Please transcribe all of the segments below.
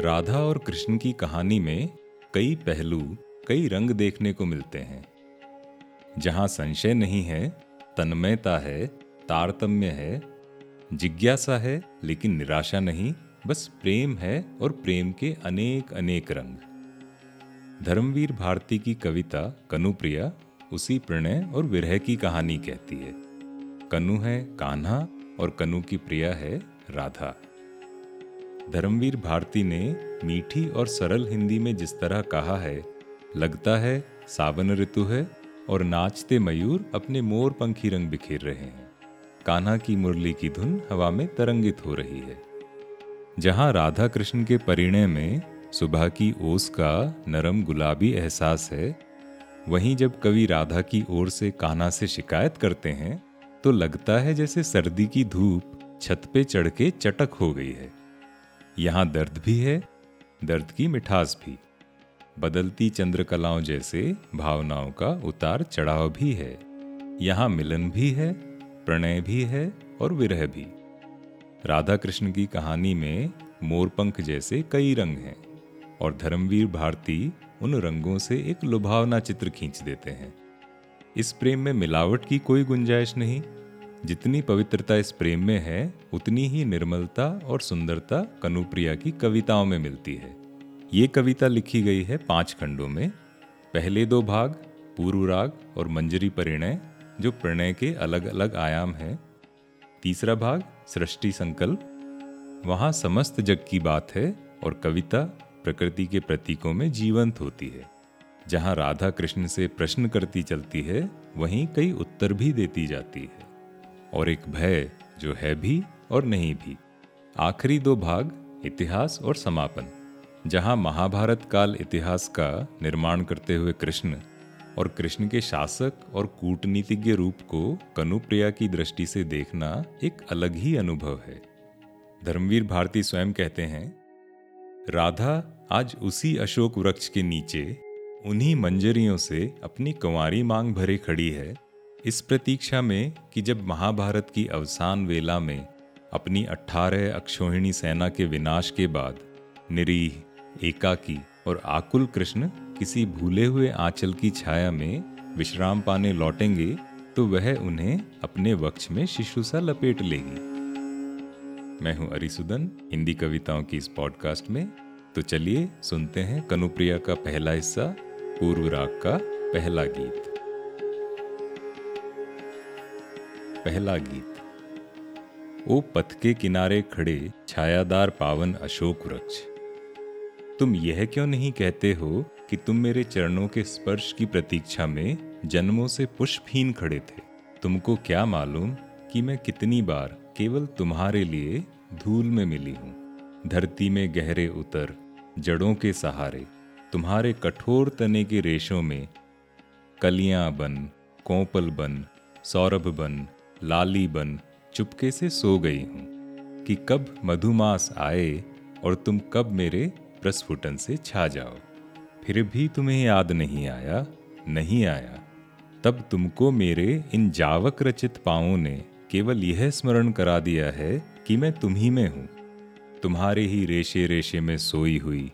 राधा और कृष्ण की कहानी में कई पहलू, कई रंग देखने को मिलते हैं। जहाँ संशय नहीं है, तन्मयता है, तारतम्य है, जिज्ञासा है, लेकिन निराशा नहीं, बस प्रेम है और प्रेम के अनेक अनेक रंग। धर्मवीर भारती की कविता कनुप्रिया उसी प्रणय और विरह की कहानी कहती है। कनु है कान्हा और कनु की प्रिया है राधा। धर्मवीर भारती ने मीठी और सरल हिंदी में जिस तरह कहा है, लगता है सावन ऋतु है और नाचते मयूर अपने मोर पंखी रंग बिखेर रहे हैं। कान्हा की मुरली की धुन हवा में तरंगित हो रही है। जहाँ राधा कृष्ण के परिणय में सुबह की ओस का नरम गुलाबी एहसास है, वहीं जब कवि राधा की ओर से कान्हा से शिकायत करते हैं तो लगता है जैसे सर्दी की धूप छत पे चढ़ के चटक हो गई है। यहाँ दर्द भी है, दर्द की मिठास भी। बदलती चंद्रकलाओं जैसे भावनाओं का उतार चढ़ाव भी है। यहाँ मिलन भी है, प्रणय भी है और विरह भी। राधा कृष्ण की कहानी में मोरपंख जैसे कई रंग हैं और धर्मवीर भारती उन रंगों से एक लुभावना चित्र खींच देते हैं। इस प्रेम में मिलावट की कोई गुंजाइश नहीं। जितनी पवित्रता इस प्रेम में है, उतनी ही निर्मलता और सुंदरता कनुप्रिया की कविताओं में मिलती है। ये कविता लिखी गई है पाँच खंडों में। पहले दो भाग, पूर्व राग और मंजरी परिणय, जो प्रणय के अलग अलग आयाम हैं। तीसरा भाग, सृष्टि संकल्प। वहाँ समस्त जग की बात है और कविता प्रकृति के प्रतीकों में जीवंत होती है। जहाँ राधा कृष्ण से प्रश्न करती चलती है, वहीं कई उत्तर भी देती जाती है। और एक भय जो है भी और नहीं भी। आखिरी दो भाग, इतिहास और समापन, जहाँ महाभारत काल इतिहास का निर्माण करते हुए कृष्ण और कृष्ण के शासक और कूटनीतिज्ञ रूप को कनुप्रिया की दृष्टि से देखना एक अलग ही अनुभव है। धर्मवीर भारती स्वयं कहते हैं, राधा आज उसी अशोक वृक्ष के नीचे, उन्हीं मंजरियों से अपनी कुंवारी मांग भरे खड़ी है इस प्रतीक्षा में कि जब महाभारत की अवसान वेला में अपनी अठारह अक्षोहिणी सेना के विनाश के बाद निरीह, एकाकी और आकुल कृष्ण किसी भूले हुए आंचल की छाया में विश्राम पाने लौटेंगे तो वह उन्हें अपने वक्ष में शिशु सा लपेट लेगी। मैं हूँ अरिसुदन, हिंदी कविताओं की इस पॉडकास्ट में। तो चलिए सुनते हैं कनुप्रिया का पहला हिस्सा, पूर्व राग का पहला गीत। पहला गीत। ओ पथ के किनारे खड़े छायादार पावन अशोक वृक्ष, तुम यह क्यों नहीं कहते हो कि तुम मेरे चरणों के स्पर्श की प्रतीक्षा में जन्मों से पुष्पहीन खड़े थे? तुमको क्या मालूम कि मैं कितनी बार केवल तुम्हारे लिए धूल में मिली हूँ? धरती में गहरे उतर, जड़ों के सहारे, तुम्हारे कठोर तने के रेशों में, कलियाँ बन, कोपल बन, सौरभ बन लाली बन चुपके से सो गई हूँ, कि कब मधुमास आए और तुम कब मेरे प्रस्फुटन से छा जाओ। फिर भी तुम्हें याद नहीं आया नहीं आया। तब तुमको मेरे इन जावक रचित पाओं ने केवल यह स्मरण करा दिया है कि मैं तुम्ही में हूँ। तुम्हारे ही रेशे रेशे में सोई हुई,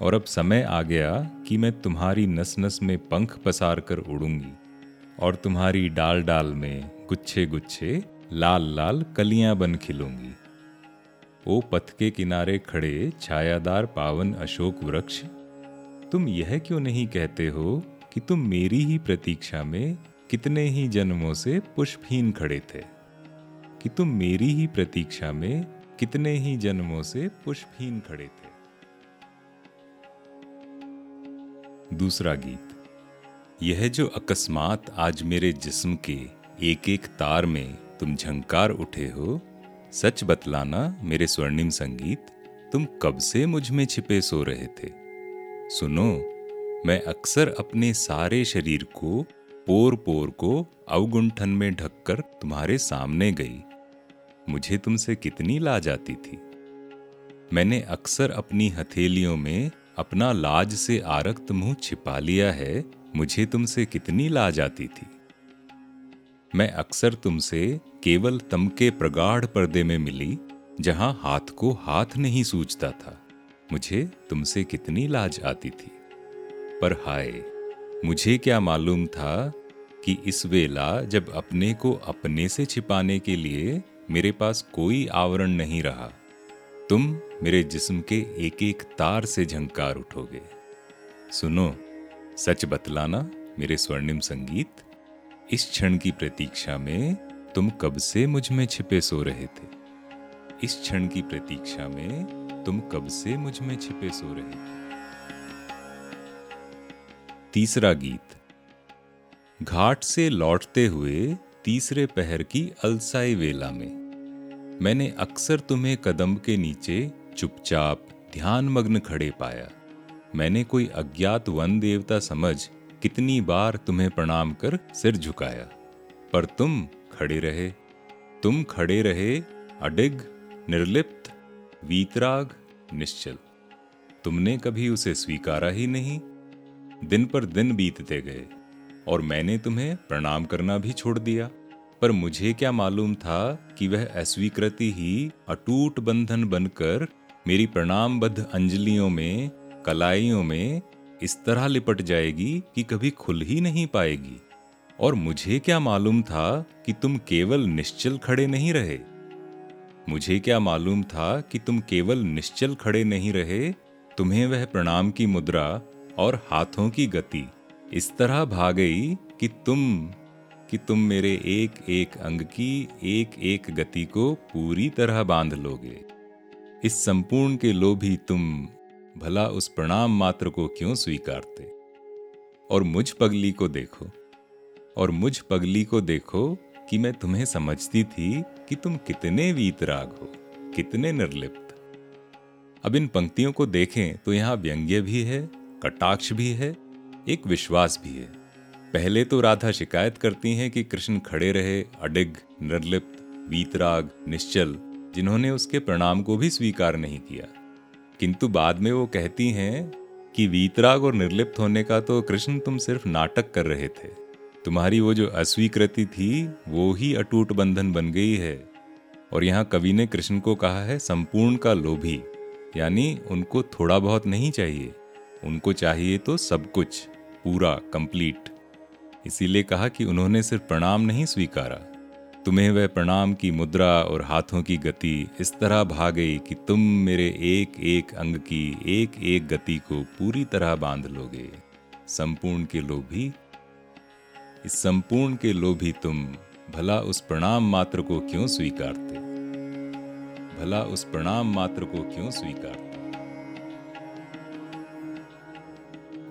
और अब समय आ गया कि मैं तुम्हारी नस नस में पंख पसार कर उड़ूँगी, और तुम्हारी डाल डाल में गुच्छे गुच्छे, लाल लाल कलियाँ बन खिलूँगी। ओ पथ के किनारे खड़े छायादार पावन अशोक वृक्ष, तुम यह क्यों नहीं कहते हो कि तुम मेरी ही प्रतीक्षा में कितने ही जन्मों से पुष्पहीन खड़े थे? कि तुम मेरी ही प्रतीक्षा में कितने ही जन्मों से पुष्पहीन खड़े थे? दूसरा गीत, यह जो अकस्मात आज मेरे जिस्म के एक एक तार में तुम झंकार उठे हो। सच बतलाना मेरे स्वर्णिम संगीत, तुम कब से मुझमें छिपे सो रहे थे? सुनो, मैं अक्सर अपने सारे शरीर को पोर पोर को अवगुंठन में ढककर तुम्हारे सामने गई। मुझे तुमसे कितनी ला जाती थी। मैंने अक्सर अपनी हथेलियों में अपना लाज से आरक्त मुँह छिपा लिया है। मुझे तुमसे कितनी ला जाती थी। मैं अक्सर तुमसे केवल तम के प्रगाढ़ पर्दे में मिली, जहाँ हाथ को हाथ नहीं सूझता था। मुझे तुमसे कितनी लाज आती थी। पर हाय, मुझे क्या मालूम था कि इस वेला जब अपने को अपने से छिपाने के लिए मेरे पास कोई आवरण नहीं रहा, तुम मेरे जिस्म के एक एक तार से झंकार उठोगे। सुनो, सच बतलाना मेरे स्वर्णिम संगीत इस क्षण की प्रतीक्षा में तुम कब से मुझमें छिपे सो रहे थे? इस क्षण की प्रतीक्षा में तुम कब से मुझमें छिपे सो रहे थे? तीसरा गीत। घाट से लौटते हुए तीसरे पहर की अलसाई वेला में, मैंने अक्सर तुम्हें कदम के नीचे चुपचाप ध्यान मग्न खड़े पाया। मैंने कोई अज्ञात वन देवता समझ कितनी बार तुम्हें प्रणाम कर सिर झुकाया, पर तुम खड़े रहे। तुम खड़े रहे, अडिग, निर्लिप्त, वीतराग, निश्चल। तुमने कभी उसे स्वीकारा ही नहीं। दिन पर दिन बीतते गए, और मैंने तुम्हें प्रणाम करना भी छोड़ दिया। पर मुझे क्या मालूम था कि वह अस्वीकृति ही अटूट बंधन बनकर मेरी प्रणामबद्ध अंजलियों में, कलाइयों में इस तरह लिपट जाएगी कि कभी खुल ही नहीं पाएगी। और मुझे क्या मालूम था कि तुम केवल निश्चल खड़े नहीं रहे? मुझे क्या मालूम था कि तुम केवल निश्चल खड़े नहीं रहे? तुम्हें वह प्रणाम की मुद्रा और हाथों की गति इस तरह भा गई कि तुम कि तुम मेरे एक एक अंग की एक एक गति को पूरी तरह बाँध लोगे। इस संपूर्ण के लोभी तुम भला उस प्रणाम मात्र को क्यों स्वीकारते? और मुझ पगली को देखो, और मुझ पगली को देखो कि मैं तुम्हें समझती थी कि तुम कितने वीतराग हो, कितने निर्लिप्त। अब इन पंक्तियों को देखें तो यहाँ व्यंग्य भी है, कटाक्ष भी है, एक विश्वास भी है। पहले तो राधा शिकायत करती हैं कि कृष्ण खड़े रहे, अडिग, निर्लिप्त, वीतराग, निश्चल, जिन्होंने उसके प्रणाम को भी स्वीकार नहीं किया। किंतु बाद में वो कहती हैं कि वीतराग और निर्लिप्त होने का तो कृष्ण तुम सिर्फ़ नाटक कर रहे थे। तुम्हारी वो जो अस्वीकृति थी, वो ही अटूट बंधन बन गई है। और यहाँ कवि ने कृष्ण को कहा है, संपूर्ण का लोभी। यानी उनको थोड़ा बहुत नहीं चाहिए। उनको चाहिए तो सब कुछ, पूरा कंप्लीट इसीलिए कहा कि उन्होंने सिर्फ़ प्रणाम नहीं स्वीकारा। तुम्हें वह प्रणाम की मुद्रा और हाथों की गति इस तरह भा गई कि तुम मेरे एक एक अंग की एक एक गति को पूरी तरह बाँध लोगे। संपूर्ण के लोभी, इस संपूर्ण के लोभी तुम भला उस प्रणाम मात्र को क्यों स्वीकारते? भला उस प्रणाम मात्र को क्यों स्वीकारते?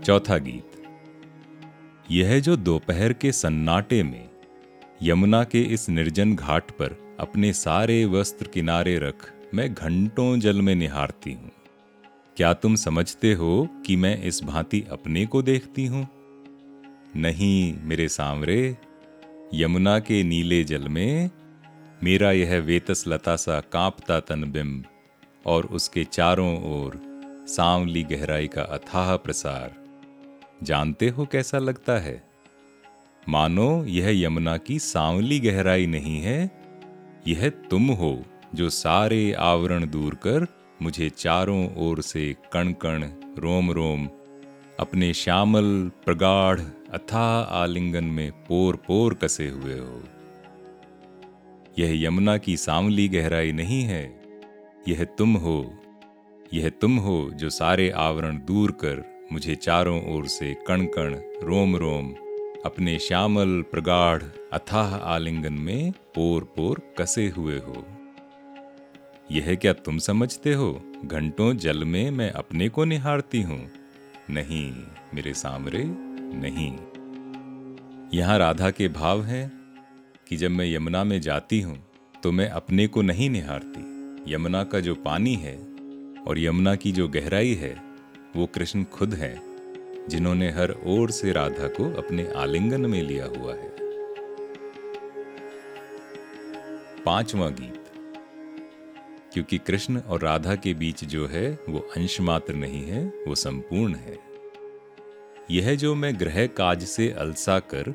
चौथा गीत। यह जो दोपहर के सन्नाटे में यमुना के इस निर्जन घाट पर अपने सारे वस्त्र किनारे रख मैं घंटों जल में निहारती हूँ। क्या तुम समझते हो कि मैं इस भांति अपने को देखती हूँ? नहीं, मेरे सांवरे, यमुना के नीले जल में मेरा यह वेतस लता सा कांपता तन बिंब और उसके चारों ओर सांवली गहराई का अथाह प्रसार। जानते हो कैसा लगता है? मानो यह यमुना की सांवली गहराई नहीं है, यह तुम हो जो सारे आवरण दूर कर मुझे चारों ओर से कण कण रोम रोम अपने श्यामल, प्रगाढ़ अथाह आलिंगन में पोर पोर कसे हुए हो। यह यमुना की सांवली गहराई नहीं है, यह तुम हो, यह तुम हो जो सारे आवरण दूर कर मुझे चारों ओर से कण कण रोम रोम अपने श्यामल, प्रगाढ़, अथाह आलिंगन में पोर पोर कसे हुए हो? यह क्या तुम समझते हो? घंटों जल में मैं अपने को निहारती हूँ। नहीं, मेरे सामरे, नहीं। यहाँ राधा के भाव हैं कि जब मैं यमुना में जाती हूँ तो मैं अपने को नहीं निहारती। यमुना का जो पानी है और यमुना की जो गहराई है, वो कृष्ण खुद है। जिन्होंने हर ओर से राधा को अपने आलिंगन में लिया हुआ है। पांचवा गीत। क्योंकि कृष्ण और राधा के बीच जो है, वो अंश मात्र नहीं है, वो संपूर्ण है। यह जो मैं ग्रह काज से अलसा कर,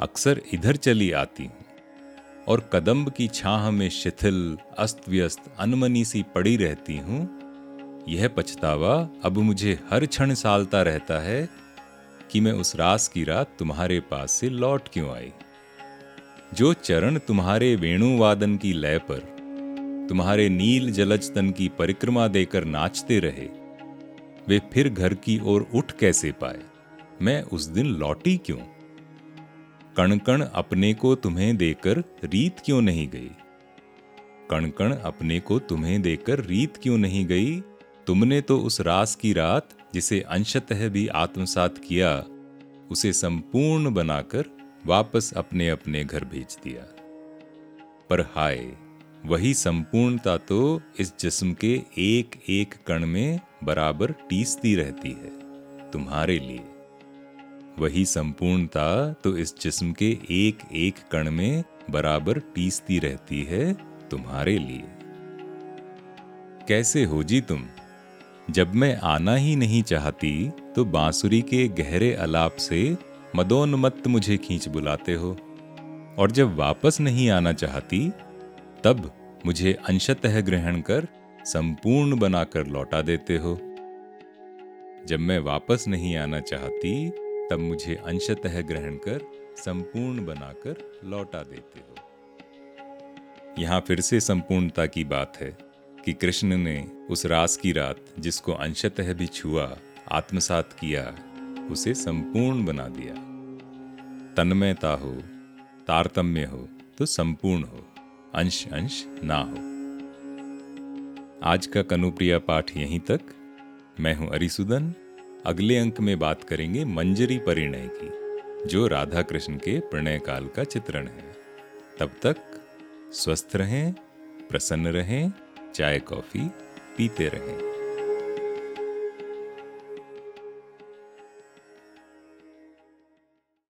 अक्सर इधर चली आती हूँ, और कदम्ब की छाह में शिथिल, अस्त व्यस्त, अनमनी सी पड़ी रहती हूँ यह पछतावा, अब मुझे हर क्षण सालता रहता है कि मैं उस रास की रात तुम्हारे पास से लौट क्यों आई। जो चरण तुम्हारे वेणुवादन की लय पर, तुम्हारे नील जलज तन की परिक्रमा देकर नाचते रहे, वे फिर घर की ओर उठ कैसे पाए? मैं उस दिन लौटी क्यों? कण कण अपने को तुम्हें देकर रीत क्यों नहीं गई? कण कण अपने को तुम्हें देकर रीत क्यों नहीं गई? तुमने तो उस रास की रात, जिसे अंशतः भी आत्मसात किया, उसे संपूर्ण बनाकर वापस अपने अपने घर भेज दिया। पर हाय, वही संपूर्णता तो इस जिस्म के एक एक कण में बराबर टीसती रहती है, तुम्हारे लिए। वही संपूर्णता तो इस जिस्म के एक एक कण में बराबर टीसती रहती है, तुम्हारे लिए। कैसे हो जी तुम? जब मैं आना ही नहीं चाहती तो बांसुरी के गहरे अलाप से मदोन्मत्त मुझे खींच बुलाते हो। और जब वापस नहीं आना चाहती, तब मुझे अंशतः ग्रहण कर संपूर्ण बनाकर लौटा देते हो। जब मैं वापस नहीं आना चाहती, तब मुझे अंशतः ग्रहण कर संपूर्ण बनाकर लौटा देते हो। यहाँ फिर से संपूर्णता की बात है। कि कृष्ण ने उस रास की रात जिसको अंशतः भी छुआ, आत्मसात किया, उसे संपूर्ण बना दिया। तन्मयता हो, तारतम्य हो तो संपूर्ण हो, अंश अंश ना हो। आज का कनुप्रिया पाठ यहीं तक। मैं हूँ अरिसुदन। अगले अंक में बात करेंगे मंजरी परिणय की, जो राधा कृष्ण के प्रणय काल का चित्रण है। तब तक स्वस्थ रहें, प्रसन्न रहें चाय कॉफ़ी पीते रहें।